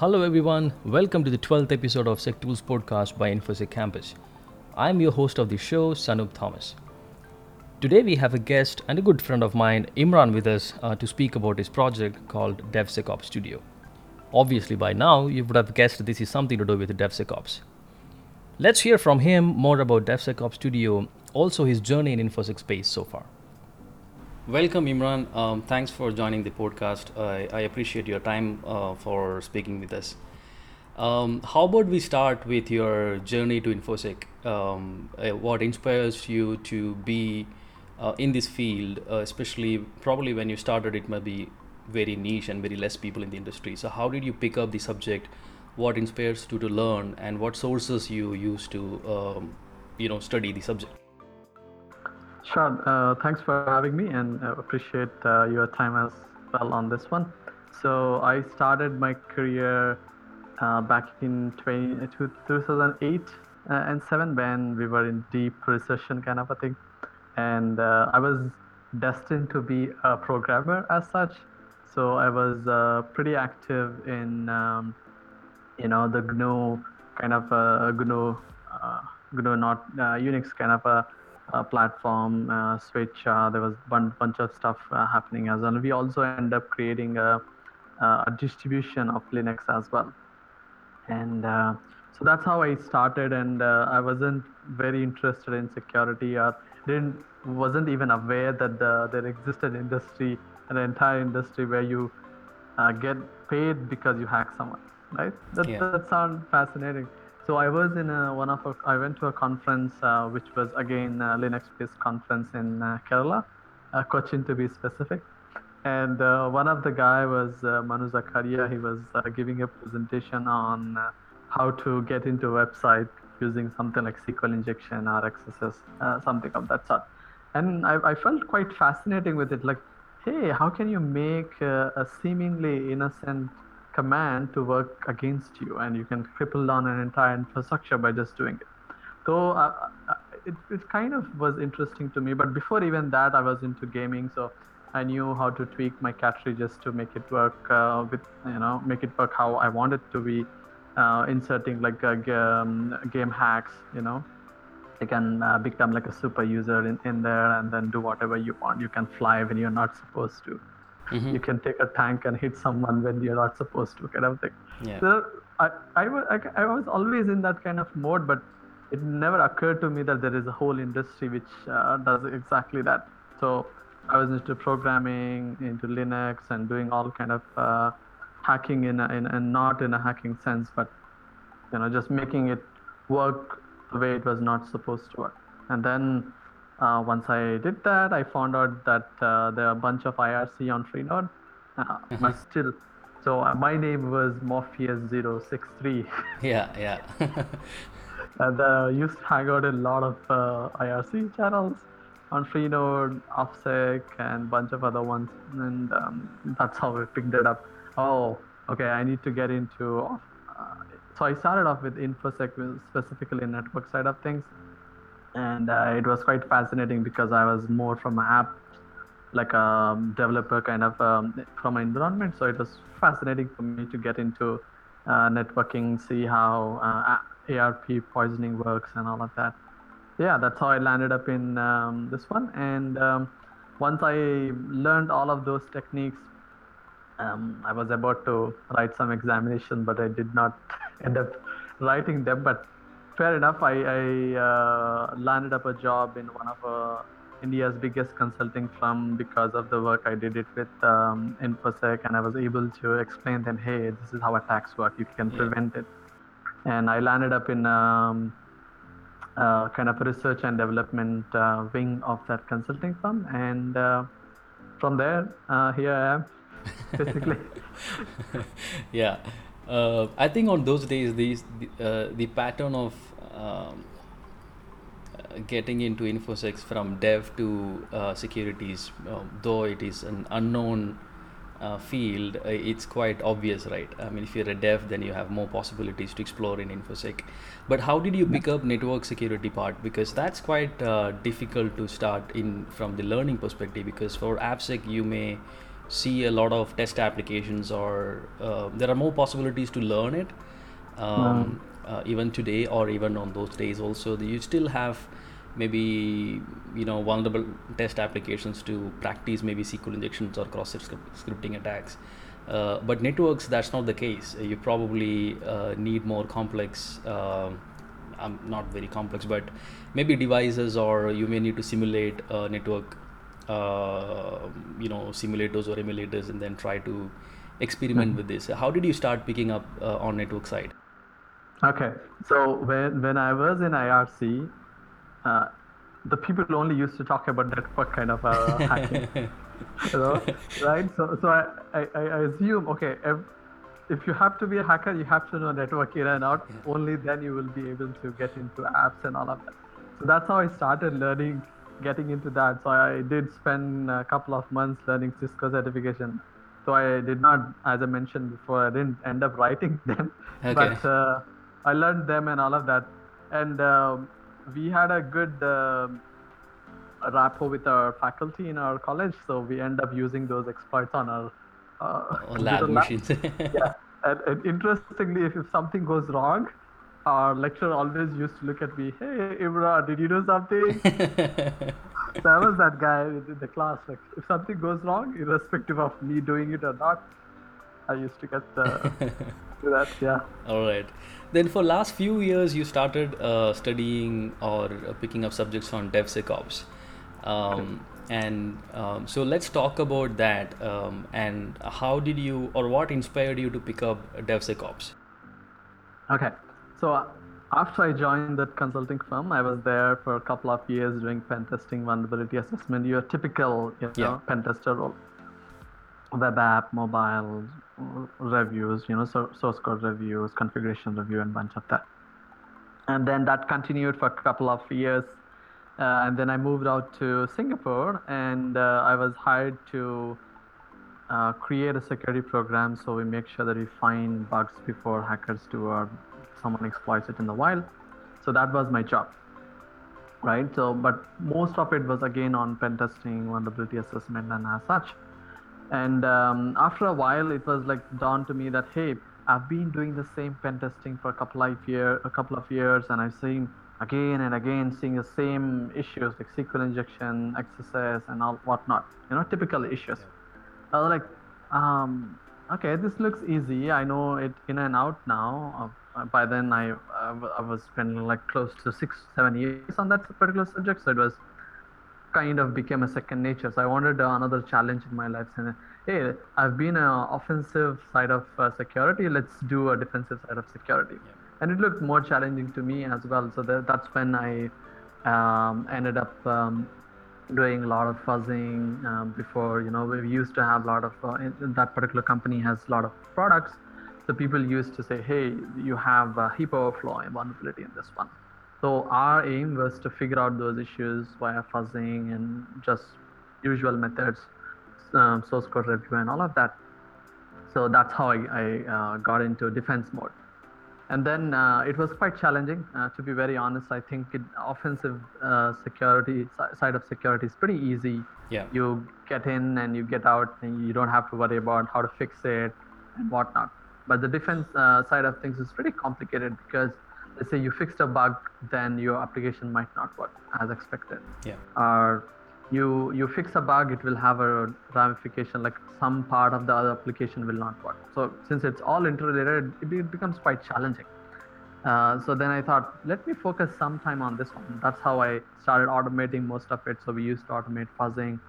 Hello, everyone. Welcome to the 12th episode of Sec Tools podcast by InfoSec Campus. I'm your host of the show, Sanup Thomas. Today, we have a guest and a good friend of mine, Imran, with us uh, to speak about his project called DevSecOps Studio. Obviously, by now, you would have guessed this is something to do with DevSecOps. Let's hear from him more about DevSecOps Studio, also his journey in InfoSec space so far. Welcome, Imran. Um, thanks for joining the podcast. I, I appreciate your time uh, for speaking with us. Um, how about we start with your journey to InfoSec? Um, uh, what inspires you to be uh, in this field, uh, especially probably when you started, it might be very niche and very less people in the industry. So, how did you pick up the subject? What inspires you to learn, and what sources you use to, um, you know, study the subject? Sure. Uh, thanks for having me and uh, appreciate uh, your time as well on this one. So I started my career uh, back in 20, 2008 uh, and 7 when we were in deep recession kind of a thing. And uh, I was destined to be a programmer as such. So I was pretty active in, um, you know, the GNU kind of a GNU, GNU not Unix kind of a platform uh, switch. Uh, there was a bunch of stuff happening as well. We also end up creating a, a distribution of Linux as well. And so that's how I started, and I wasn't very interested in security or didn't wasn't even aware that the, there existed industry, an entire industry where you uh, get paid because you hack someone, right? That, yeah. that sounds fascinating. So I was in a, one of a, I went to a conference uh, which was again Linux-based conference in uh, Kerala, uh, Cochin to be specific. And uh, one of the guy was uh, Manu Zacharia. He was uh, giving a presentation on how to get into a website using something like SQL injection or XSS, something of that sort. And I, I, felt quite fascinating with it. Like, hey, how can you make a seemingly innocent command to work against you and you can cripple down an entire infrastructure by just doing it. So uh, uh, it, it kind of was interesting to me but before even that i was into gaming so i knew how to tweak my cartridges to make it work uh, with you know make it work how i wanted to be uh, inserting like um, game hacks you know. You can uh, become like a super user in, in there and then do whatever you want. You can fly when you're not supposed to mm-hmm. you can take a tank and hit someone when you're not supposed to kind of thing yeah. so I, I, was, I, I was always in that kind of mode but it never occurred to me that there is a whole industry which uh, does exactly that so i was into programming into linux and doing all kind of uh, hacking in, a, in and not in a hacking sense but you know just making it work the way it was not supposed to work and then uh, once I did that, I found out that uh, there are a bunch of IRC on Freenode, uh, mm-hmm. but still. So uh, my name was Morpheus063. Yeah, yeah. and uh, used to hang out in a lot of uh, IRC channels on Freenode, OffSec, and a bunch of other ones. And um, that's how I picked it up. Oh, okay, I need to get into. Uh, so I started off with InfoSec, specifically network side of things and uh, it was quite fascinating because I was more from an app, like a developer kind of um, from an environment. So it was fascinating for me to get into uh, networking, see how uh, ARP poisoning works, and all of that. Yeah, that's how I landed up in um, this one. And um, once I learned all of those techniques, um, I was about to write some examination, but I did not end up writing them. But fair enough. I, I uh, landed up a job in one of uh, India's biggest consulting firm because of the work I did it with um, InfoSec, and I was able to explain them, hey, this is how attacks work. You can prevent it. And I landed up in um, uh, kind of research and development uh, wing of that consulting firm, and uh, from there, uh, here I am, basically. yeah. Uh, I think on those days, these uh, the pattern of um, uh, getting into infosec from dev to uh, securities, uh, though it is an unknown uh, field, it's quite obvious, right? I mean, if you're a dev, then you have more possibilities to explore in infosec. But how did you pick up network security part? Because that's quite difficult to start in from the learning perspective. Because for AppSec, you may see a lot of test applications or uh, there are more possibilities to learn it um, uh, even today or even on those days also. You still have maybe you know vulnerable test applications to practice maybe SQL injections or cross scripting attacks. Uh, but networks that's not the case. You probably uh, need more complex um, um, not very complex but maybe devices or you may need to simulate a network uh, you know simulators or emulators and then try to experiment Mm-hmm. with this how did you start picking up uh, on network side Okay, so when when I was in IRC, uh, the people only used to talk about network kind of uh, hacking, you know, right? So so I, I, I assume okay, if, if you have to be a hacker, you have to know network in and out. Only then you will be able to get into apps and all of that. So that's how I started learning, getting into that. So I did spend a couple of months learning Cisco certification. So I did not, as I mentioned before, I didn't end up writing them, Okay. but uh, I learned them and all of that. And um we had a good um rapport with our faculty in our college, so we end up using those exploits on our uh, lab machines yeah, and, and interestingly, if, if something goes wrong, our lecturer always used to look at me, "Hey, Imran, did you do something?" so I was that guy in the class. Like, if something goes wrong, irrespective of me doing it or not, I used to get uh, do that. Yeah. All right. Then for last few years, you started uh, studying or uh, picking up subjects on DevSecOps. Um, and um, so let's talk about that. Um, and how did you, or what inspired you to pick up DevSecOps? Okay. So after I joined that consulting firm, I was there for a couple of years doing pen testing, vulnerability assessment. Your typical, you know, Yeah. pen tester role. Web app, mobile reviews, you know, so, source code reviews, configuration review, and bunch of that. And then that continued for a couple of years. Uh, and then I moved out to Singapore, and uh, I was hired to uh, create a security program so we make sure that we find bugs before hackers do or someone exploits it in the wild. So that was my job, right? So, but most of it was again on pen testing, vulnerability assessment, and as such. And um, after a while, it was like dawned to me that hey, I've been doing the same pen testing for a couple of year, a couple of years, and I've seen again and again seeing the same issues like SQL injection, XSS, and all whatnot. You know, typical issues. I was like, um, okay, this looks easy. I know it in and out now. Uh, by then, I, I w- I was spending like close to six, seven years on that particular subject. So it was kind of became a second nature. So I wanted uh, another challenge in my life. And hey, I've been an offensive side of uh, security. Let's do a defensive side of security. And it looked more challenging to me as well. So that, that's when I um, ended up um, doing a lot of fuzzing um, before you know we used to have a lot of uh, in, that particular company has a lot of products so people used to say hey you have a heap overflow and vulnerability in this one. So our aim was to figure out those issues via fuzzing and just usual methods um, source code review and all of that. So that's how i, I uh, got into defense mode. And then uh, it was quite challenging uh, to be very honest. I think it, offensive uh, security side of security is pretty easy. Yeah. you get in and you get out and you don't have to worry about how to fix it and whatnot but the defense uh, side of things is pretty complicated because let's say you fixed a bug then your application might not work as expected. Yeah. or you you fix a bug it will have a ramification like some part of the other application will not work. So since it's all interrelated it, it becomes quite challenging. Uh, so then i thought let me focus some time on this one. That's how i started automating most of it. So we used to automate fuzzing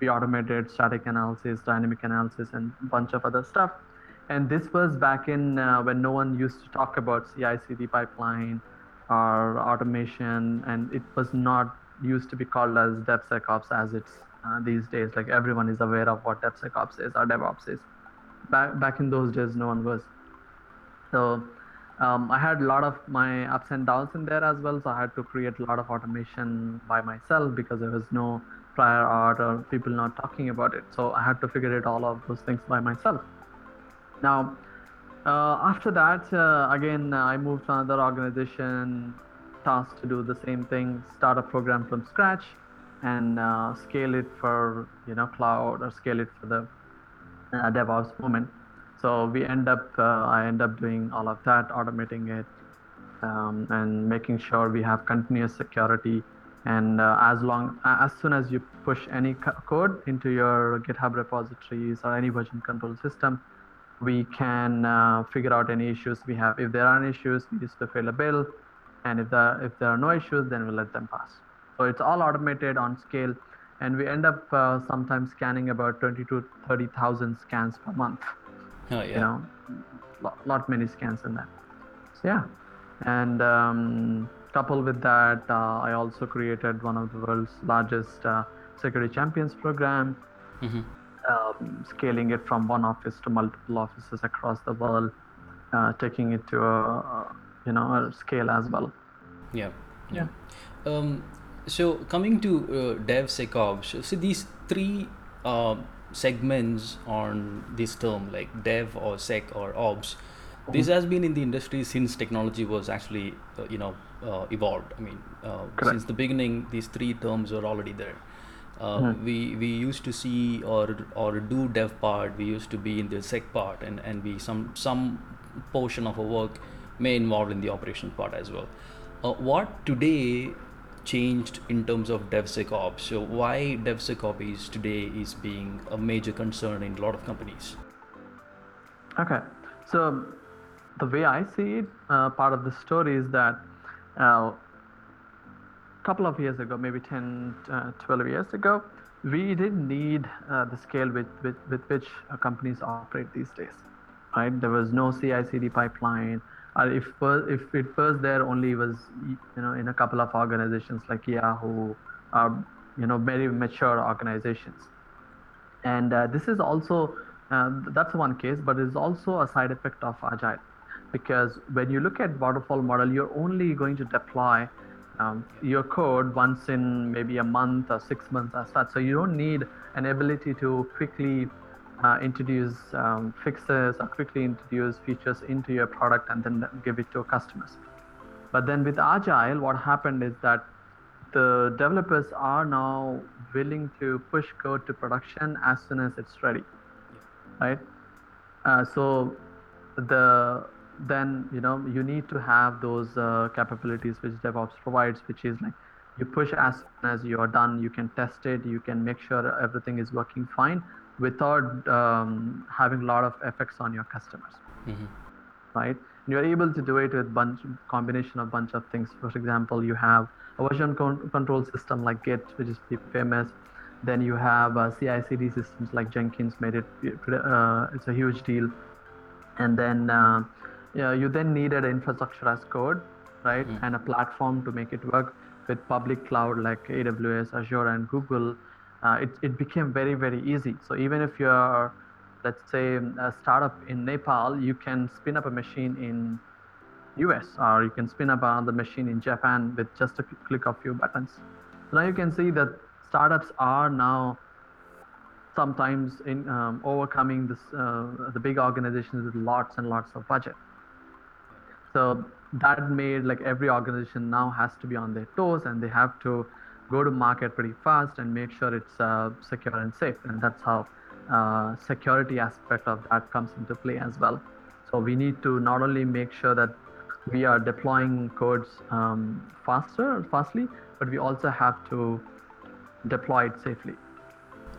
we automated static analysis dynamic analysis and a bunch of other stuff and this was back in uh, when no one used to talk about ci/cd pipeline or automation and it was not used to be called as DevSecOps as it's uh, these days. Like everyone is aware of what DevSecOps is or DevOps is. Back back in those days, no one was. So um, I had a lot of my ups and downs in there as well. So I had to create a lot of automation by myself because there was no prior art or people not talking about it. So I had to figure it all of those things by myself. Now, uh, after that, uh, again, uh, I moved to another organization, tasked to do the same thing, start a program from scratch, and uh, scale it for you know cloud or scale it for the uh, DevOps movement. So we end up, uh, I end up doing all of that, automating it, um, and making sure we have continuous security. And as long, as soon as you push any co- code into your GitHub repositories or any version control system, we can uh, figure out any issues we have. If there are any issues, we just fill a bill, and if there if there are no issues, then we let them pass. So it's all automated on scale, and we end up uh, sometimes scanning about 20 to 30,000 scans per month. Oh, yeah. You know, lot, lot many scans in that. So yeah, and um, coupled with that, uh, I also created one of the world's largest uh, security champions program Mhm. Um, scaling it from one office to multiple offices across the world, uh, taking it to a, a you know a scale as well. Yeah. Yeah. Um, so coming to uh, DevSecOps, so these three uh, segments on this term, like Dev or Sec or Ops, this has been in the industry since technology was actually, uh, you know, uh, evolved. I mean, uh, since the beginning, these three terms were already there. Uh, We we used to see or or do dev part. We used to be in the sec part, and and we some some portion of our work may involve in the operation part as well. Uh, what today changed in terms of DevSecOps? So why DevSecOps is today is being a major concern in a lot of companies? Okay, so the way I see it, uh, part of the story is that a couple of years ago, maybe 10, uh, 12 years ago, we didn't need uh, the scale with, with, with which uh, companies operate these days, right? There was no CI/CD pipeline. Or if if it was there, only was you know in a couple of organizations like Yahoo, or you know very mature organizations and uh, this is also uh, that's one case but it's also a side effect of agile because when you look at waterfall model you're only going to deploy um, your code once in maybe a month or six months as such. So you don't need an ability to quickly uh, introduce um, fixes or quickly introduce features into your product and then give it to customers. But then with agile what happened is that the developers are now willing to push code to production as soon as it's ready. Right? Uh, so the then you know you need to have those uh, capabilities which devops provides which is like you push as soon as you are done you can test it you can make sure everything is working fine without um, having a lot of effects on your customers Mhm. right? And you're able to do it with bunch combination of bunch of things. For example, you have a version con- control system like Git, which is pretty famous. Then you have uh, CI/CD systems like Jenkins made it. Uh, it's a huge deal. And then uh, yeah, you then needed infrastructure as code, right? And a platform to make it work with public cloud like AWS, Azure, and Google. Uh, it, it became very very easy. So even if you're let's say a startup in Nepal, you can spin up a machine in US or you can spin up another machine in Japan with just a click of few buttons. So now you can see that startups are now sometimes in um, overcoming this uh, the big organizations with lots and lots of budget. So that made like every organization now has to be on their toes and they have to go to market pretty fast and make sure it's uh, secure and safe. And that's how uh, security aspect of that comes into play as well. So we need to not only make sure that we are deploying codes um, faster, fastly, but we also have to deploy it safely.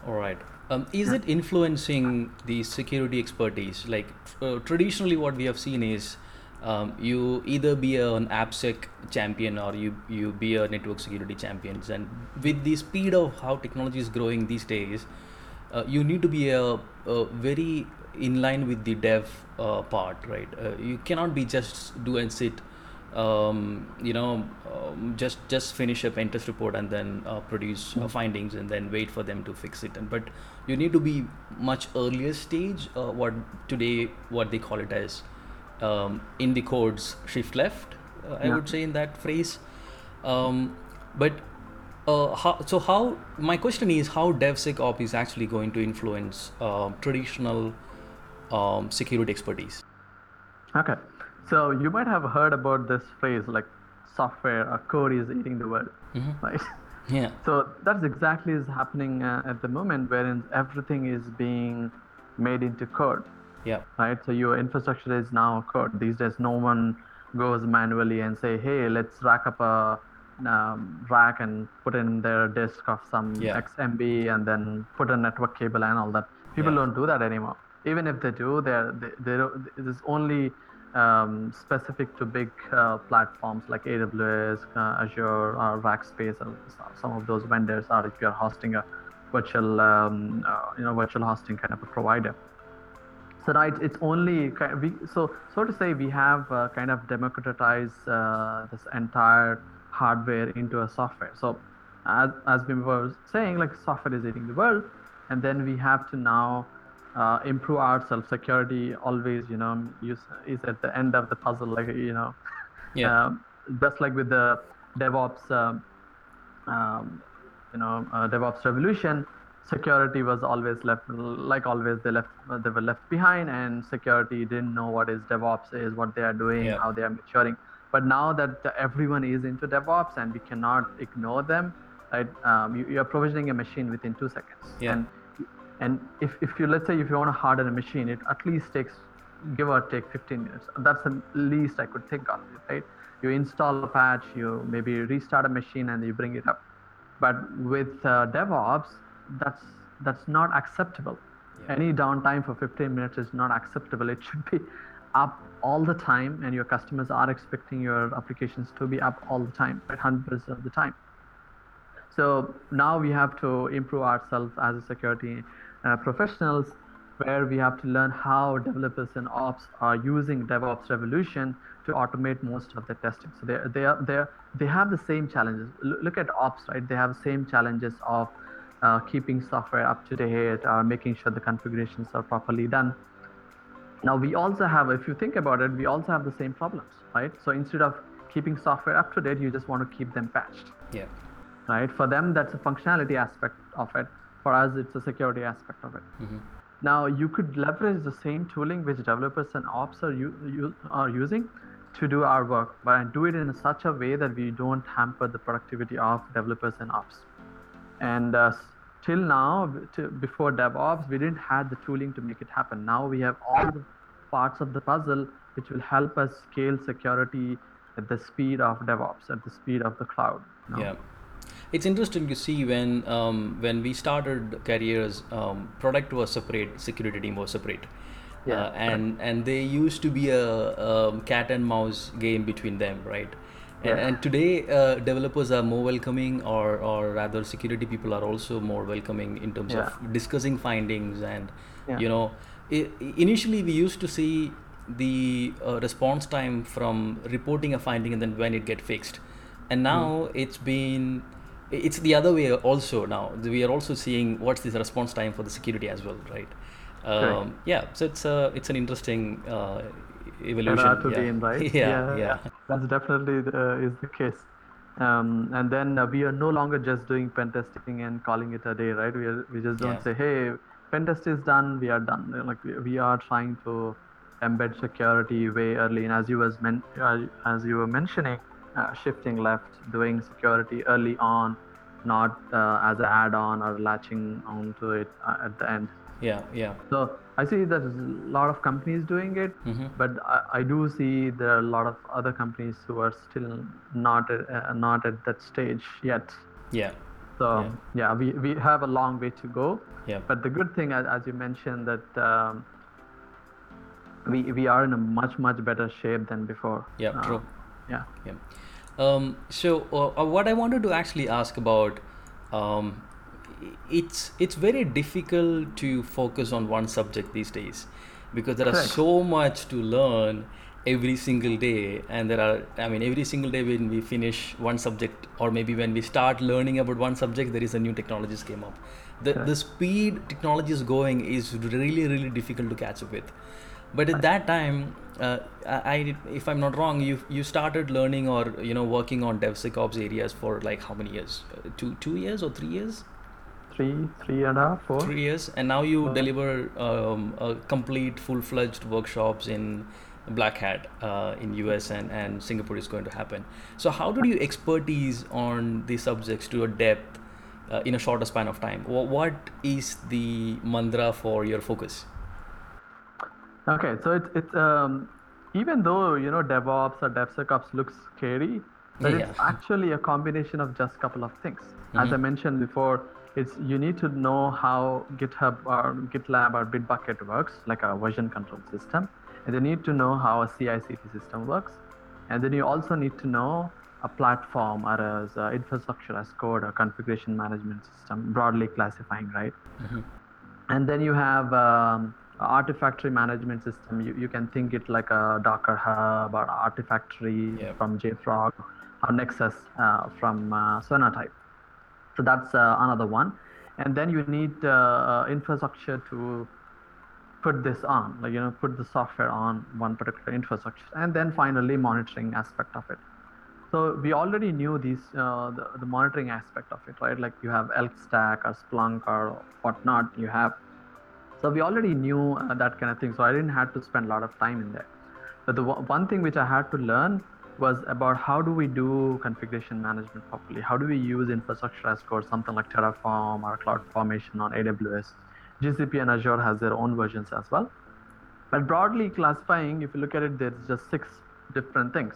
All right. Um, is it influencing the security expertise? Like uh, traditionally, what we have seen is um, you either be an AppSec champion or you you be a network security champion. And with the speed of how technology is growing these days, uh, you need to be a, a very in line with the dev uh, part, right? Uh, you cannot be just do and sit um, you know, um, just just finish a pen test report and then uh, produce uh, findings and then wait for them to fix it. And but you need to be much earlier stage. Uh, what today what they call it as um, in the codes shift left. Uh, I Yeah. would say in that phrase. Um, but uh, how, so how my question is how DevSecOps is actually going to influence uh, traditional um, security expertise. Okay, so you might have heard about this phrase like software or code is eating the world, Mhm. right? Yeah. So that's exactly is happening uh, at the moment, wherein everything is being made into code yeah. Right? So your infrastructure is now code these days no one goes manually and say hey let's rack up a um, rack and put in their disk of some Yeah. xmb and then put a network cable and all that. People Yeah. don't do that anymore. Even if they do they're they, they don't, it is only um, specific to big uh, platforms like aws uh, azure or rackspace or some of those vendors are if you're hosting a virtual um, uh, you know virtual hosting kind of a provider so right it's only ki- we so so to say we have uh, kind of democratized uh, this entire hardware into a software so as, as we were saying like software is eating the world and then we have to now uh, improve ourselves security always you know use, is at the end of the puzzle like you know Yeah. um, just like with the devops um, um, you know uh, DevOps revolution, security was always left like always they left they were left behind, and security didn't know what is DevOps is, what they are doing, Yeah. how they are maturing. But now that everyone is into DevOps and we cannot ignore them, right? Um, you, are provisioning a machine within two seconds, Yeah. and and if, if you let's say if you want to harden a machine, it at least takes give or take 15 minutes. That's the least I could think of, right? You install a patch, you maybe restart a machine, and you bring it up. But with uh, DevOps, that's that's not acceptable. Yeah. Any downtime for 15 minutes is not acceptable. It should be up all the time, and your customers are expecting your applications to be up all the time, right? 100% of the time. So now we have to improve ourselves as a security uh, professionals, where we have to learn how developers and ops are using DevOps revolution to automate most of the testing. So they they are they they have the same challenges. L- look at ops, right? They have the same challenges of uh, keeping software up to date or making sure the configurations are properly done. Now we also have, if you think about it, we also have the same problems, right? So instead of keeping software up to date, you just want to keep them patched yeah right? For them, that's a functionality aspect of it. For us, it's a security aspect of it. Now, you could leverage the same tooling which developers and ops are, u- u- are using to do our work, but do it in such a way that we don't hamper the productivity of developers and ops. And uh, till now, to, before DevOps, we didn't have the tooling to make it happen. Now we have all the parts of the puzzle which will help us scale security at the speed of DevOps, at the speed of the cloud. Yeah, it's interesting to see when um, when we started careers, um, product was separate, security team was separate, Yeah, uh, and and they used to be a um, cat and mouse game between them, right? And, Yeah. and today, uh, developers are more welcoming, or or rather, security people are also more welcoming in terms Yeah. of discussing findings and Yeah. you know, i- initially we used to see the uh, response time from reporting a finding and then when it get fixed and now it's been it's the other way also now we are also seeing what's this response time for the security as well right um, yeah so it's uh, it's an interesting uh, evolution to yeah. be in, right? yeah yeah, That's definitely the, is the case. Um, and then uh, we are no longer just doing pen testing and calling it a day, right? We are, we just don't Yeah. say, hey, pen test is done, we are done. Like we, we are trying to embed security way early. And as you was men- uh, as you were mentioning, uh, shifting left, doing security early on, not uh, as an add-on or latching onto it uh, at the end. Yeah yeah So I see that there's a lot of companies doing it, Mhm. but I, I do see there are a lot of other companies who are still not at, uh, not at that stage yet. yeah So Yeah. yeah, we, we have a long way to go. yeah But the good thing, as, as you mentioned, that um, we we are in a much much better shape than before. yeah Uh, true Yeah. Yeah. Um, so uh, uh, what I wanted to actually ask about, um, it's it's very difficult to focus on one subject these days because there are so much to learn every single day, and there are I mean every single day when we finish one subject or maybe when we start learning about one subject, there is a new technologies came up. The the speed technology is going is really really difficult to catch up with. But at that time uh, I, I if i'm not wrong you you started learning or you know working on devsecops areas for like how many years? Uh, two two years or three years Three three and a half four. three years. And now you deliver um, a complete full-fledged workshops in black hat uh, in us and, and singapore is going to happen. So how did you expertise on these subjects to a depth uh, in a shorter span of time? What is the mantra for your focus? Okay, so it's it's um, even though you know DevOps or DevSecOps looks scary, but it's actually a combination of just couple of things. As I mentioned before, it's you need to know how GitHub or GitLab or Bitbucket works, like a version control system, and you need to know how a CI/CD system works, and then you also need to know a platform or as uh, infrastructure as code or configuration management system, broadly classifying, right? and then you have um, Artifactory management system. You, you can think it like a Docker Hub or Artifactory Yep. from JFrog or Nexus uh, from uh, Sonatype. So that's uh, another one. And then you need uh, uh, infrastructure to put this on, like you know, put the software on one particular infrastructure, and then finally monitoring aspect of it. So we already knew these uh, the, the monitoring aspect of it, right? Like you have Elk Stack or Splunk or whatnot. You have so we already knew uh, that kind of thing. So I didn't have to spend a lot of time in there. But the one one thing which I had to learn was about how do we do configuration management properly? How do we use infrastructure as code, something like Terraform or CloudFormation on AWS? GCP and Azure has their own versions as well. But broadly classifying, if you look at it, there's just six different things.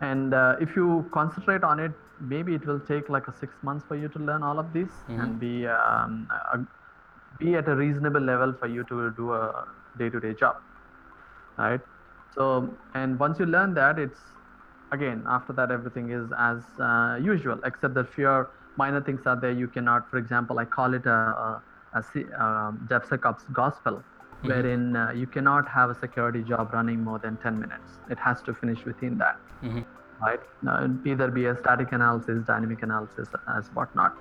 And uh, if you concentrate on it, maybe it will take like a six months for you to learn all of these and be um, a, be at a reasonable level for you to do a day-to-day job, right? So, and once you learn that, it's again after that everything is as uh, usual, except that few minor things are there. You cannot, for example, I call it a, a, a C- um, DevSecOps gospel, wherein uh, you cannot have a security job running more than 10 minutes. It has to finish within that right? now, either be a static analysis, dynamic analysis, as whatnot.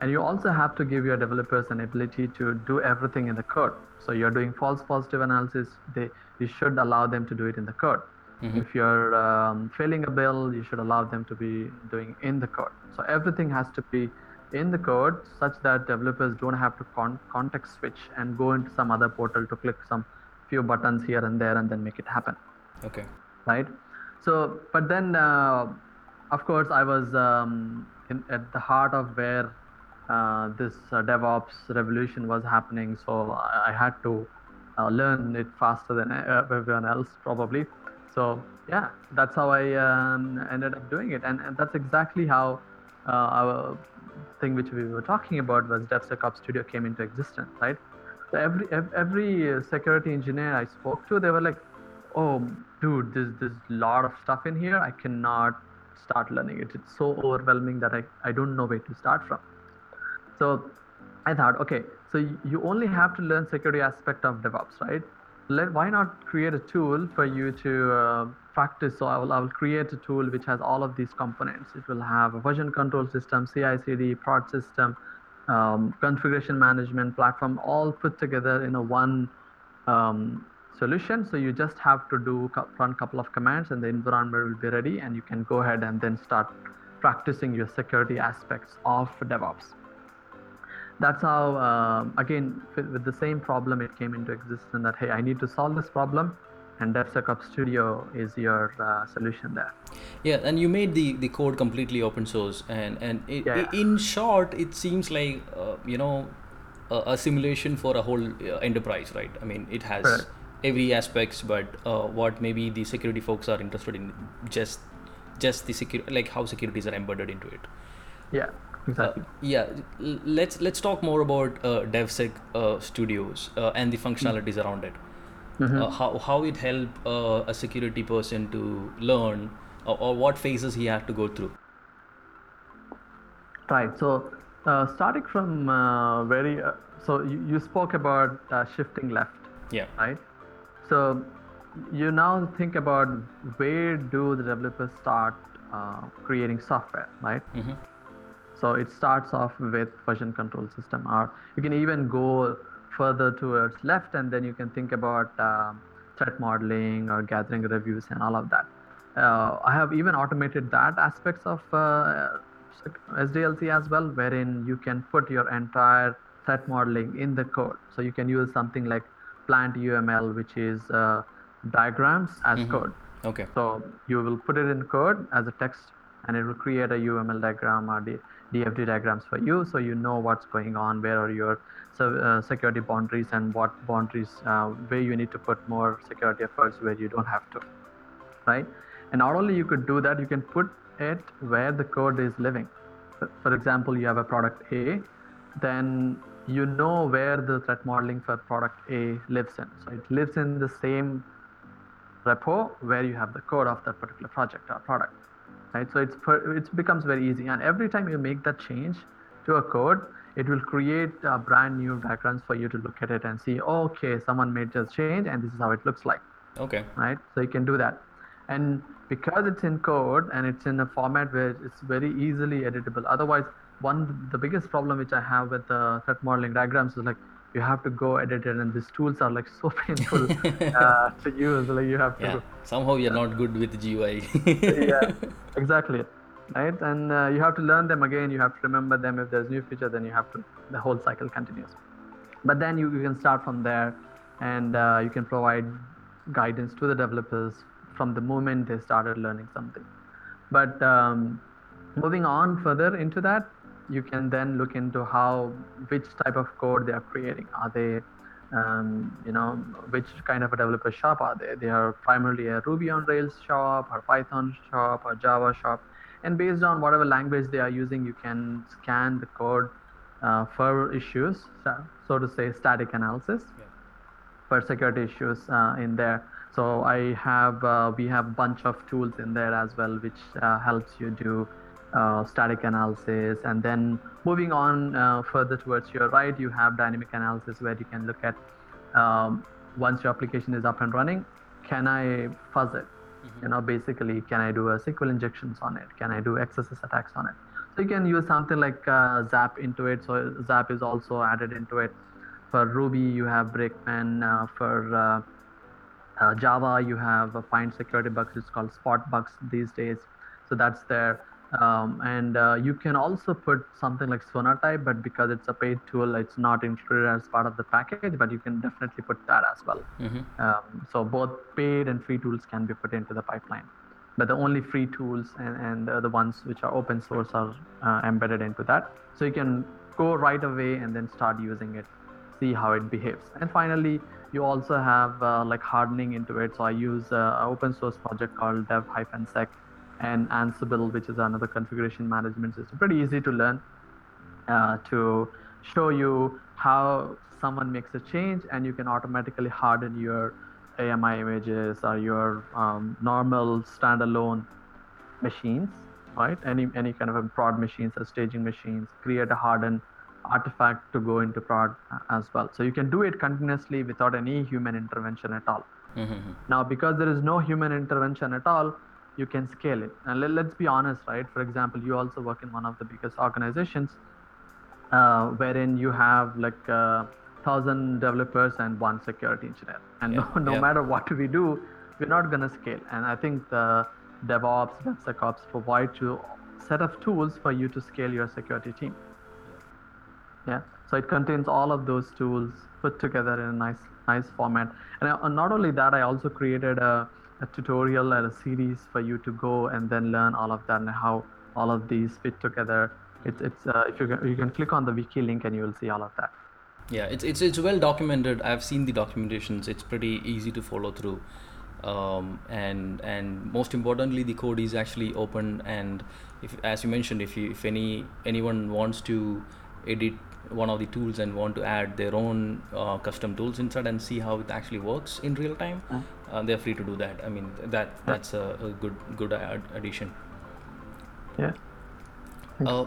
And you also have to give your developers an ability to do everything in the code. So you're doing false positive analysis, they you should allow them to do it in the code. If you're um, failing a bill, you should allow them to be doing in the code. So everything has to be in the code such that developers don't have to con- context switch and go into some other portal to click some few buttons here and there and then make it happen. Okay. right? So but then uh, of course i was um, in, at the heart of where uh, this uh, devops revolution was happening. So i, I had to uh, learn it faster than uh, everyone else probably so yeah that's how i um, ended up doing it. And, and that's exactly how uh, our thing which we were talking about was devsecops studio came into existence right? So every every security engineer i spoke to they were like oh dude there's there's a lot of stuff in here. I cannot start learning it. It's so overwhelming that i, I don't know where to start from. So i thought okay so you only have to learn security aspect of devops right let why not create a tool for you to uh, practice so I will, I will create a tool which has all of these components it will have a version control system ci cd prod system um, configuration management platform all put together in a one um, solution. So you just have to do run couple of commands, and the environment will be ready, and you can go ahead and then start practicing your security aspects of DevOps. That's how, um, again, with, with the same problem, it came into existence. That hey, I need to solve this problem, and DevSecOps Studio is your uh, solution there. Yeah, and you made the, the code completely open source, and and i Yeah, in short, it seems like uh, you know a, a simulation for a whole uh, enterprise, right? I mean, it has Correct. every aspects, but uh, what maybe the security folks are interested in just just the security, like how securities are embedded into it. Yeah, Uh, exactly. yeah, let's let's talk more about uh, DevSec uh, Studios uh, and the functionalities around it. Uh, how how it help uh, a security person to learn, or, what phases he had to go through. Right. So, uh, starting from uh, very, uh, so you, you spoke about uh, shifting left, Yeah. right? So, you now think about where do the developers start uh, creating software, right? hmm So it starts off with version control system, or you can even go further towards left, and then you can think about um, threat modeling or gathering reviews and all of that. Uh, I have even automated that aspects of uh, SDLC as well, wherein you can put your entire threat modeling in the code. So you can use something like PlantUML, which is uh, diagrams as code. Okay. So you will put it in code as a text, and it will create a UML diagram or the DFD diagrams for you, so you know what's going on, where are your uh, security boundaries, and what boundaries uh, where you need to put more security efforts, where you don't have to, right? And not only you could do that, you can put it where the code is living. For example, you have a product A, then you know where the threat modeling for product A lives in. So it lives in the same repo where you have the code of that particular project or product right? So it's it becomes very easy. And every time you make that change to a code it will create a brand new backgrounds for you to look at it and see oh, okay someone made this change and this is how it looks like. Okay. Right? So you can do that. And because it's in code and it's in a format where it's very easily editable otherwise one the biggest problem which i have with the threat modeling diagrams is like you have to go edit it and these tools are like so painful uh, to use like you have to yeah. somehow you're not good with gui yeah exactly. Right? And uh, you have to learn them again you have to remember them. If there's new feature then you have to the whole cycle continues. But then you, you can start from there and uh, you can provide guidance to the developers from the moment they started learning something. But um, moving on further into that you can then look into how which type of code they are creating. Are they um, you know which kind of a developer shop are they? They are primarily a ruby on rails shop or python shop or java shop. And based on whatever language they are using you can scan the code uh, for issues so to say static analysis yeah. for security issues uh, in there. So i have uh, we have a bunch of tools in there as well which uh, helps you do uh, static analysis. And then moving on uh, further towards your right you have dynamic analysis where you can look at um, once your application is up and running can i fuzz it? Mm-hmm. you know basically can i do a sql injections on it? Can i do xss attacks on it? So you can use something like uh, zap into it. So zap is also added into it. For ruby you have brakeman. Uh, for uh, uh, java you have find security bugs it's called spot bugs these days. So that's there um, and uh, you can also put something like Sonatype, but because it's a paid tool, it's not included as part of the package, but you can definitely put that as well. Mm-hmm. Um, so both paid and free tools can be put into the pipeline. But the only free tools and, and uh, the ones which are open source are uh, embedded into that. So you can go right away and then start using it, see how it behaves. And finally, you also have uh, like hardening into it. So I use uh, an open source project called dev-sec and Ansible, which is another configuration management system. Pretty easy to learn uh, to show you how someone makes a change and you can automatically harden your AMI images or your um, normal standalone machines, right? Any any kind of prod machines or staging machines, create a hardened artifact to go into prod as well. So you can do it continuously without any human intervention at all. Mm-hmm. Now, because there is no human intervention at all, you can scale it. And let, us be honest, right? For example, you also work in one of the biggest organizations uh, wherein you have like a uh, thousand developers and one security engineer. And yeah, no, no yeah. matter what we do, we're not going to scale. And I think the DevOps, DevSecOps provide you set of tools for you to scale your security team. Yeah. So it contains all of those tools put together in a nice, nice format. And uh, not only that, I also created a a tutorial and a series for you to go and then learn all of that and how all of these fit together. It's it's uh, if you can, you can click on the wiki link and you will see all of that. Yeah, it's it's it's well documented. I've seen the documentations. It's pretty easy to follow through. Um, and and most importantly the code is actually open and if as you mentioned if you if any anyone wants to edit one of the tools and want to add their own uh, custom tools inside and see how it actually works in real time, uh, uh they're free to do that. I mean, that that's a, a good good addition. Yeah. Uh,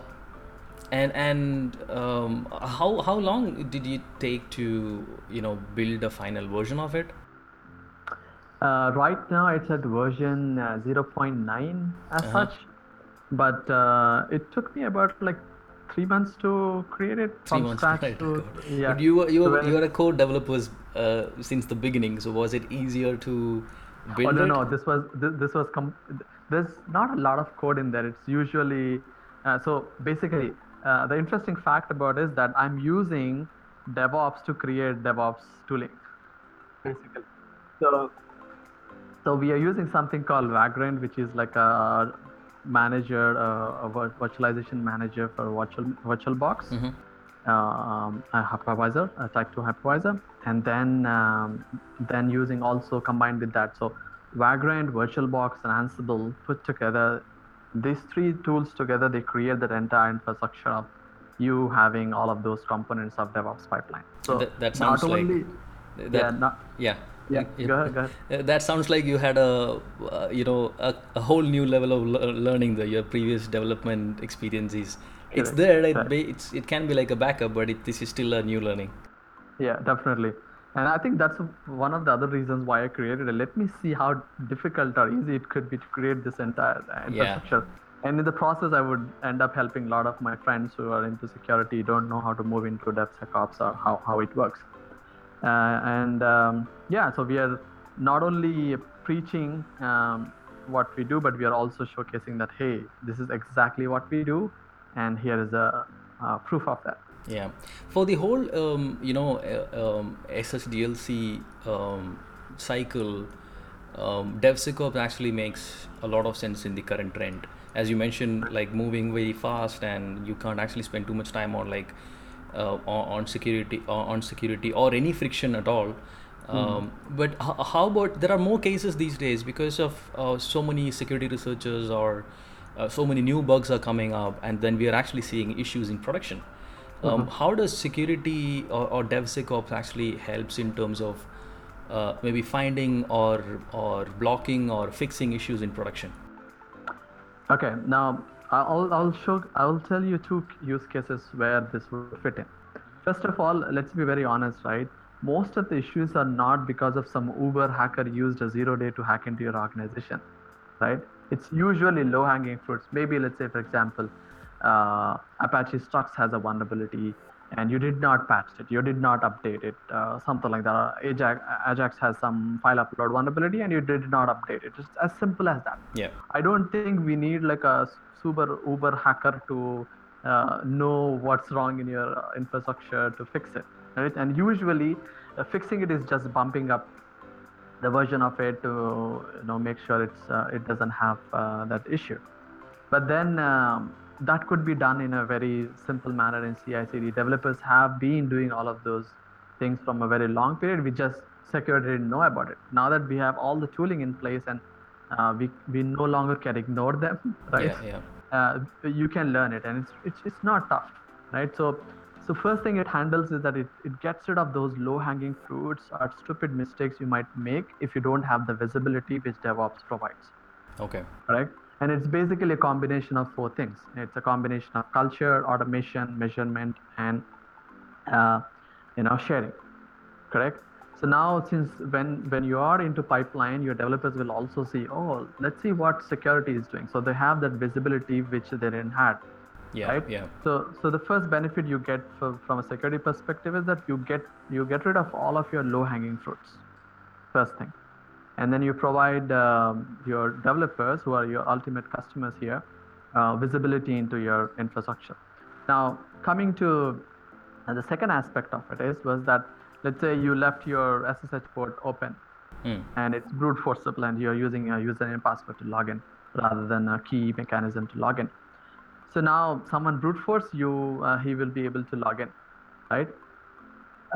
and and um, how how long did it take to you know build a final version of it? Uh, right now it's at version uh, 0.9 as uh-huh. such, but uh, it took me about like three months to create it three months to, yeah. But you were you were, you were a code developer uh, since the beginning, so was it easier to build? Oh no, it? no, this was this, this was com- there's not a lot of code in there. It's usually uh, so basically uh, the interesting fact about is that I'm using DevOps to create DevOps tooling, basically. So so we are using something called Vagrant, which is like a manager, uh, a virtualization manager for virtual VirtualBox, Mhm. um, a hypervisor, a Type 2 hypervisor, and then um, then using also combined with that. So Vagrant, VirtualBox, and Ansible put together, these three tools together, they create that entire infrastructure of you having all of those components of DevOps pipeline. So That- that not sounds like- only, That, yeah, not, yeah. Yeah, go ahead, go ahead. Uh, That sounds like you had a, uh, you know, a, a whole new level of le- learning. The your previous development experiences. It's there. It, ba- it's it can be like a backup, but it, this is still a new learning. Yeah, definitely. And I think that's one of the other reasons why I created it. Let me see how difficult or easy it could be to create this entire infrastructure. And in the process, I would end up helping a lot of my friends who are into security, don't know how to move into DevSecOps or how, how it works. Uh, and um, yeah, so we are not only preaching um, what we do, but we are also showcasing that, hey, this is exactly what we do. And here is a uh, proof of that. Yeah, for the whole um, you know uh, um, SSDLC um, cycle, um, DevSecOps actually makes a lot of sense in the current trend. As you mentioned, like moving very fast, and you can't actually spend too much time on like uh, on, security on security or any friction at all. Um, But h- how about there are more cases these days because of uh, so many security researchers or uh, so many new bugs are coming up, and then we are actually seeing issues in production. Um, how does security or, or DevSecOps actually helps in terms of uh, maybe finding or or blocking or fixing issues in production? Okay, now I'll I'll show I'll tell you two use cases where this would fit in. First of all, let's be very honest, right? Most of the issues are not because of some Uber hacker used a zero day to hack into your organization, right? It's usually low hanging fruits. Maybe let's say, for example, uh, Apache Struts has a vulnerability and you did not patch it, you did not update it, uh, something like that. Ajax, Ajax has some file upload vulnerability and you did not update it. It's as simple as that. Yeah. I don't think we need like a super Uber hacker to uh, know what's wrong in your infrastructure to fix it, right? And usually, uh, fixing it is just bumping up the version of it to you know make sure it's uh, it doesn't have uh, that issue. But then um, that could be done in a very simple manner in CI/CD. Developers have been doing all of those things from a very long period. We just security didn't know about it. Now that we have all the tooling in place and uh, we we no longer can ignore them, right? Yeah. Yeah. uh, you can learn it and it's, it's it's not tough right so so first thing it handles is that it, it gets rid of those low hanging fruits or stupid mistakes you might make if you don't have the visibility which devops provides Okay. right and it's basically a combination of four things it's a combination of culture automation measurement and uh, you know sharing correct so now since when when you are into pipeline your developers will also see oh let's see what security is doing so they have that visibility which they didn't had Yeah. right Yeah. so so the first benefit you get for, from a security perspective is that you get you get rid of all of your low hanging fruits first thing and then you provide um, your developers who are your ultimate customers here uh, visibility into your infrastructure now coming to uh, the second aspect of it is was that let's say you left your ssh port open. Hmm. and it's brute forceable and you're using a username and password to log in rather than a key mechanism to log in. So now someone brute force you uh, he will be able to log in right?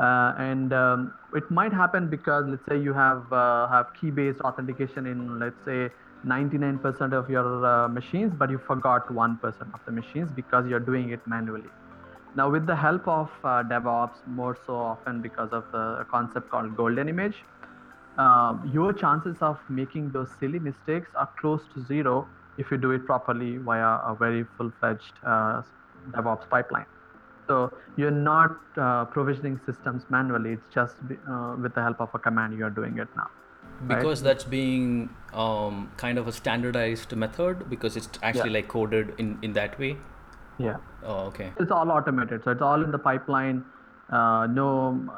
Uh, and um, it might happen because let's say you have uh, have key based authentication in let's say 99% of your uh, machines but you forgot 1% of the machines because you're doing it manually now with the help of uh, devops more so often because of the concept called golden image um, your chances of making those silly mistakes are close to zero if you do it properly via a very full-fledged uh, DevOps pipeline. So you're not uh, provisioning systems manually; it's just uh, with the help of a command you're doing it now. right? Because that's being um, kind of a standardized method because it's actually Yeah. like coded in in that way. Yeah, Oh, okay. it's all automated, so it's all in the pipeline. Uh, no,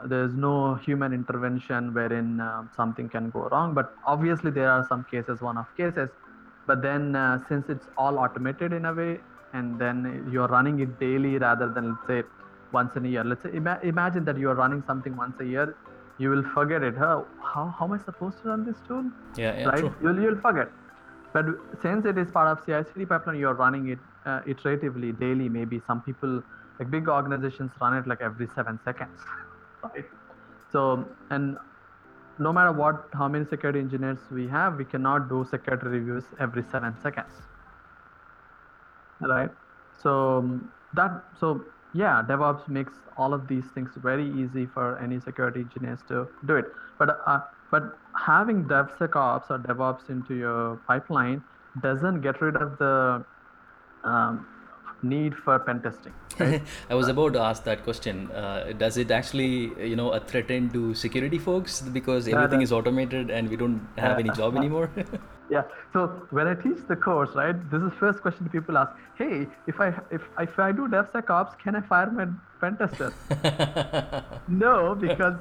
there's no human intervention wherein uh, something can go wrong. But obviously, there are some cases, one-off cases. But then, uh, since it's all automated in a way, and then you're running it daily rather than let's say once in a year. Let's say ima- imagine that you're running something once a year, you will forget it. Huh? How how am I supposed to run this tool? Yeah. Yeah. right? True. You'll you'll forget. But since it is part of CI/CD pipeline, you're running it uh, iteratively daily. Maybe some people, like big organizations, run it like every seven seconds, right? So and no matter what, how many security engineers we have, we cannot do security reviews every seven seconds, right? So that so yeah, DevOps makes all of these things very easy for any security engineers to do it. But uh, but having DevSecOps or DevOps into your pipeline doesn't get rid of the um, need for pen testing. Right? I was about to ask that question. Uh, does it actually, you know, a threaten to security folks because everything is automated and we don't have any job anymore? yeah. So when I teach the course, right, this is first question people ask. Hey, if I if if I do DevSecOps, can I fire my pen tester? no, because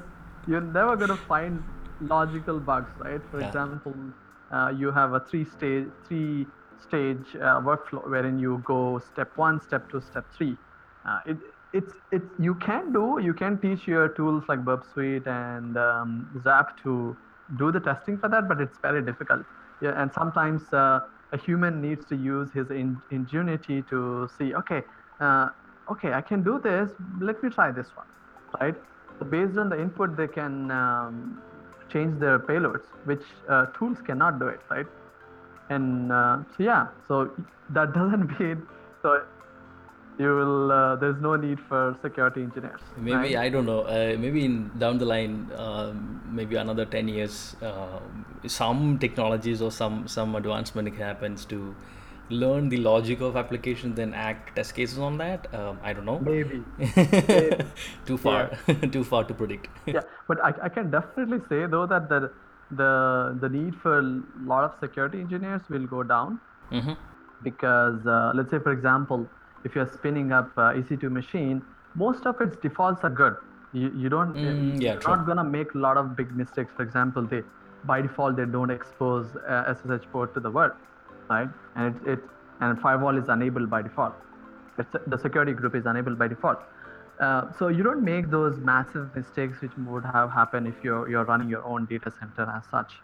you're never gonna find logical bugs, right? For Yeah. example, uh, you have a three stage three stage uh, workflow wherein you go step one, step two, step three. Uh, it it's it's you can do you can teach your tools like Burp Suite and um, Zap to do the testing for that, but it's very difficult. Yeah, and sometimes uh, a human needs to use his in- ingenuity to see, okay, uh, okay, I can do this. Let me try this one, right? So based on the input, they can um, change their payloads, which uh, tools cannot do it, right? And uh, so yeah, so that doesn't mean so you will. Uh, there's no need for security engineers. maybe right? I don't know. Uh, maybe in down the line, um, maybe another ten years, uh, some technologies or some some advancement happens to learn the logic of application, then act test cases on that. Um, I don't know. maybe. too far, too far to predict. yeah, but I, I can definitely say though that the the the need for a lot of security engineers will go down. Hmm because uh, let's say for example if you're spinning up uh, ec2 machine most of its defaults are good. You, you don't Mm, yeah, you're true. not gonna make a lot of big mistakes. For example they by default they don't expose uh, ssh port to the world right? And it, it and firewall is enabled by default. It's, the security group is enabled by default uh, so you don't make those massive mistakes which would have happened if you're you're running your own data center as such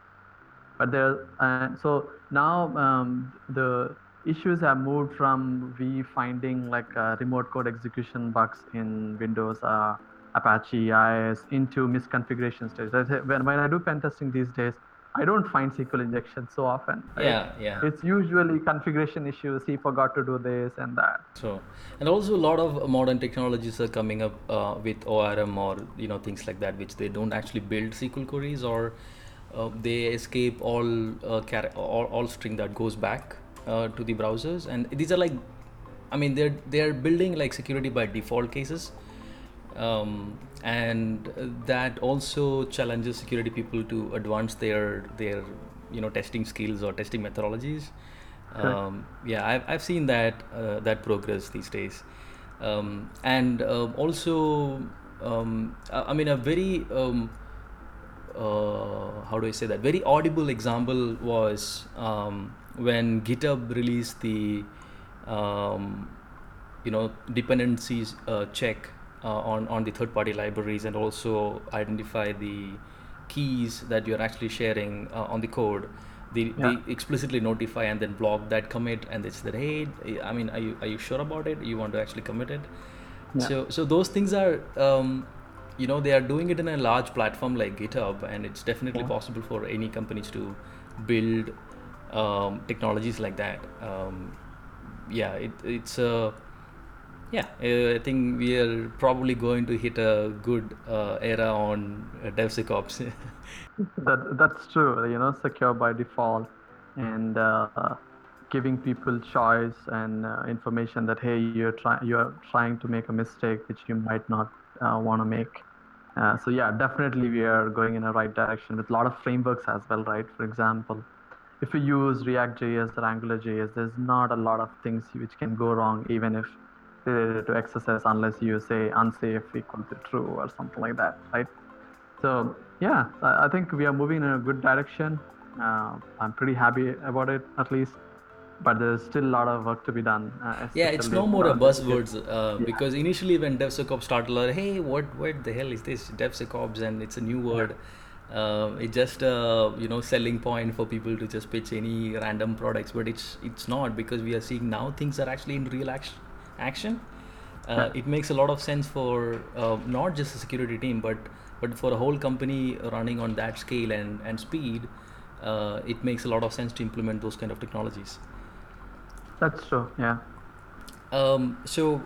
but there uh, so now um, the issues have moved from we finding like uh, remote code execution bugs in windows uh, apache ios into misconfiguration stage That's it. when, when i do pen testing these days i don't find sql injection so often right? Yeah, yeah. it's usually configuration issues he forgot to do this and that So, and also a lot of modern technologies are coming up uh, with ORM or you know things like that, which they don't actually build SQL queries or uh, they escape all, uh, char- all all string that goes back uh, to the browsers. And these are like, I mean, they're they're building like security by default cases, um, and uh, that also challenges security people to advance their their you know testing skills or testing methodologies. Um, yeah, I've, I've seen that uh, that progress these days, um, and uh, also um, I, I mean a very um, uh, how do I say that? Very audible example was um, when GitHub released the um, you know dependencies uh, check on on the third party libraries and also identify the keys that you're actually sharing uh, on the code they, Yeah. they explicitly notify and then block that commit and they said hey i mean are you are you sure about it you want to actually commit it Yeah. so so those things are um, you know they are doing it in a large platform like github and it's definitely Yeah. possible for any companies to build um, technologies like that um, yeah it, it's uh, yeah. Uh, i think we are probably going to hit a good uh, era on uh, devsecops. That that's true you know secure by default and uh, giving people choice and uh, information that hey you're trying you're trying to make a mistake which you might not uh, want to make. Uh, so yeah definitely we are going in a right direction with a lot of frameworks as well right? For example if you use react js or angular js there's not a lot of things which can go wrong even if related to xss unless you say unsafe equal to true or something like that right so yeah, I I think we are moving in a good direction. Uh, I'm pretty happy about it, at least. But there's still a lot of work to be done. Uh, yeah it's no more a buzzwords uh, because initially when devsecops started like hey what what the hell is this devsecops and it's a new word uh, it's just a you know selling point for people to just pitch any random products but it's it's not because we are seeing now things are actually in real action action uh, it makes a lot of sense for uh, not just the security team but but for a whole company running on that scale and and speed uh, it makes a lot of sense to implement those kind of technologies That's true. Yeah. um, so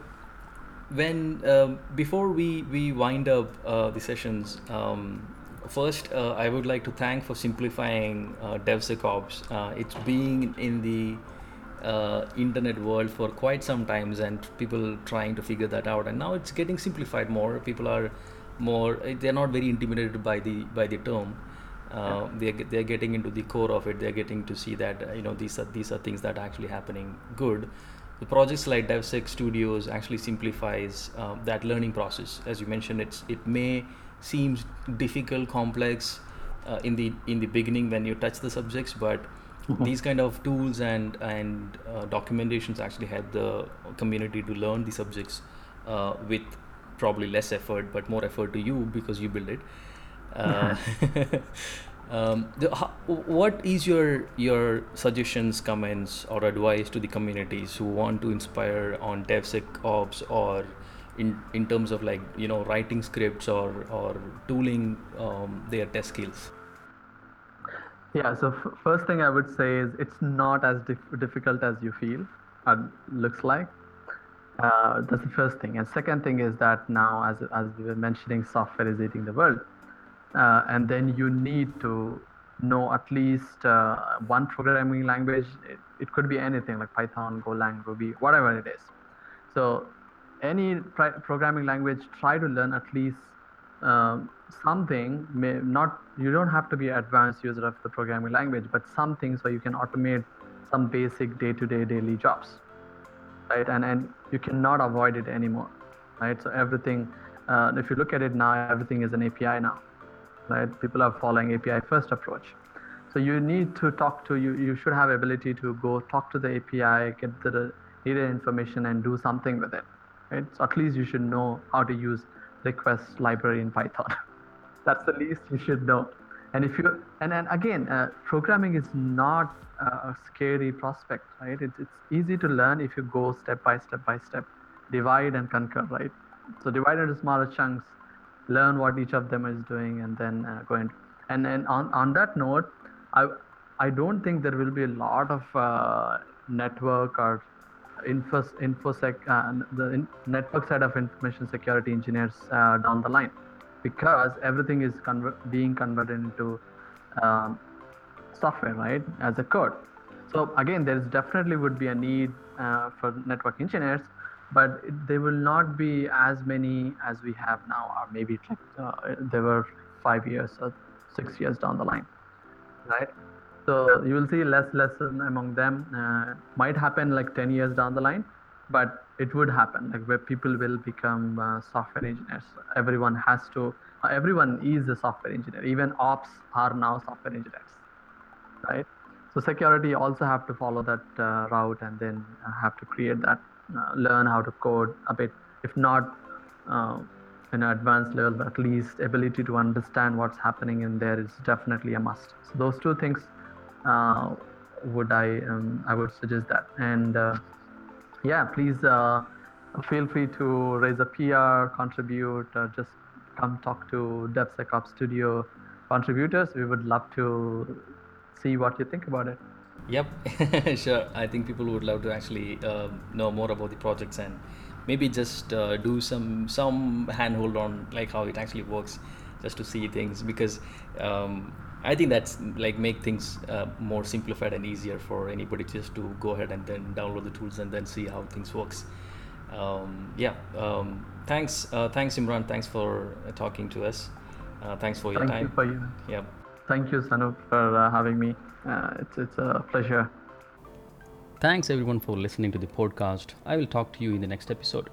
when um, before we we wind up uh, the sessions um, first uh, i would like to thank for simplifying uh, devsecops uh, it's been in the uh, internet world for quite some times and people trying to figure that out. And now it's getting simplified more. People are more they're not very intimidated by the by the term. Uh, they're, they're getting into the core of it. They're getting to see that you know these are these are things that are actually happening good. The projects like DevSec Studios actually simplifies uh, that learning process. As you mentioned, it's it may seems difficult, complex uh, in the in the beginning when you touch the subjects, but these kind of tools and and uh, documentations actually help the community to learn the subjects uh, with probably less effort, but more effort to you because you build it. Uh, um, the, ho- what is your your suggestions, comments, or advice to the communities who want to inspire on DevSecOps or in in terms of like you know writing scripts or or tooling um, their test skills? Yeah, so f- first thing I would say is it's not as dif- difficult as you feel and looks like. Uh, that's the first thing. And second thing is that now, as, as we were mentioning, software is eating the world. Uh, and then you need to know at least uh, one programming language. It, it could be anything like Python, Golang, Ruby, whatever it is. So any programming language, try to learn at least um, something. May not you don't have to be an advanced user of the programming language, but something so you can automate some basic day-to-day daily jobs, right? And and you cannot avoid it anymore, right? So everything, uh, if you look at it now, everything is an API now, right? People are following API first approach. So you need to talk to you. You should have ability to go talk to the API, get the needed information, and do something with it. Right? So at least you should know how to use request library in Python. That's the least you should know. And if you and then again, uh, programming is not a scary prospect, right? It's it's easy to learn if you go step by step by step, divide and conquer, right? So divide into smaller chunks, learn what each of them is doing, and then uh, go into. And then on on that note, I I don't think there will be a lot of uh, network or info infosec uh, the in, network side of information security engineers uh, down the line because everything is being converted into um, software right as a code. So again there is definitely would be a need uh, for network engineers but they will not be as many as we have now or maybe like uh, there were five years or six years down the line right? So you will see less lesson among them uh, might happen like 10 years down the line but it would happen like where people will become uh, software engineers. Everyone has to uh, everyone is a software engineer. Even ops are now software engineers right? So security also have to follow that uh, route and then have to create that uh, learn how to code a bit. If not uh, in an advanced level but at least ability to understand what's happening in there is definitely a must. So those two things would i um, i would suggest that. And yeah please uh, feel free to raise a pr contribute or just come talk to devsecops studio contributors we would love to see what you think about it Yep, sure. I think people would love to actually uh, know more about the projects and maybe just uh, do some some handhold on like how it actually works, just to see things because um, I think that's like make things uh, more simplified and easier for anybody just to go ahead and then download the tools and then see how things works. Um, yeah. Um, thanks. Uh, thanks, Imran. Thanks for uh, talking to us. Uh, thanks for your thank time. you for you Yep. thank you sanu for uh, having me uh, it's it's a pleasure Thanks everyone for listening to the podcast. I will talk to you in the next episode.